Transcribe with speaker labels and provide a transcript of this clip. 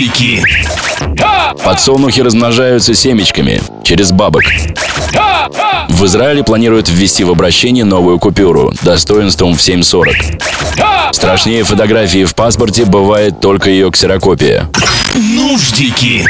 Speaker 1: Нуждики.
Speaker 2: Подсолнухи размножаются семечками через бабок. В Израиле планируют ввести в обращение новую купюру достоинством в 7,40. Страшнее фотографии в паспорте бывает только ее ксерокопия.
Speaker 1: Нуждики.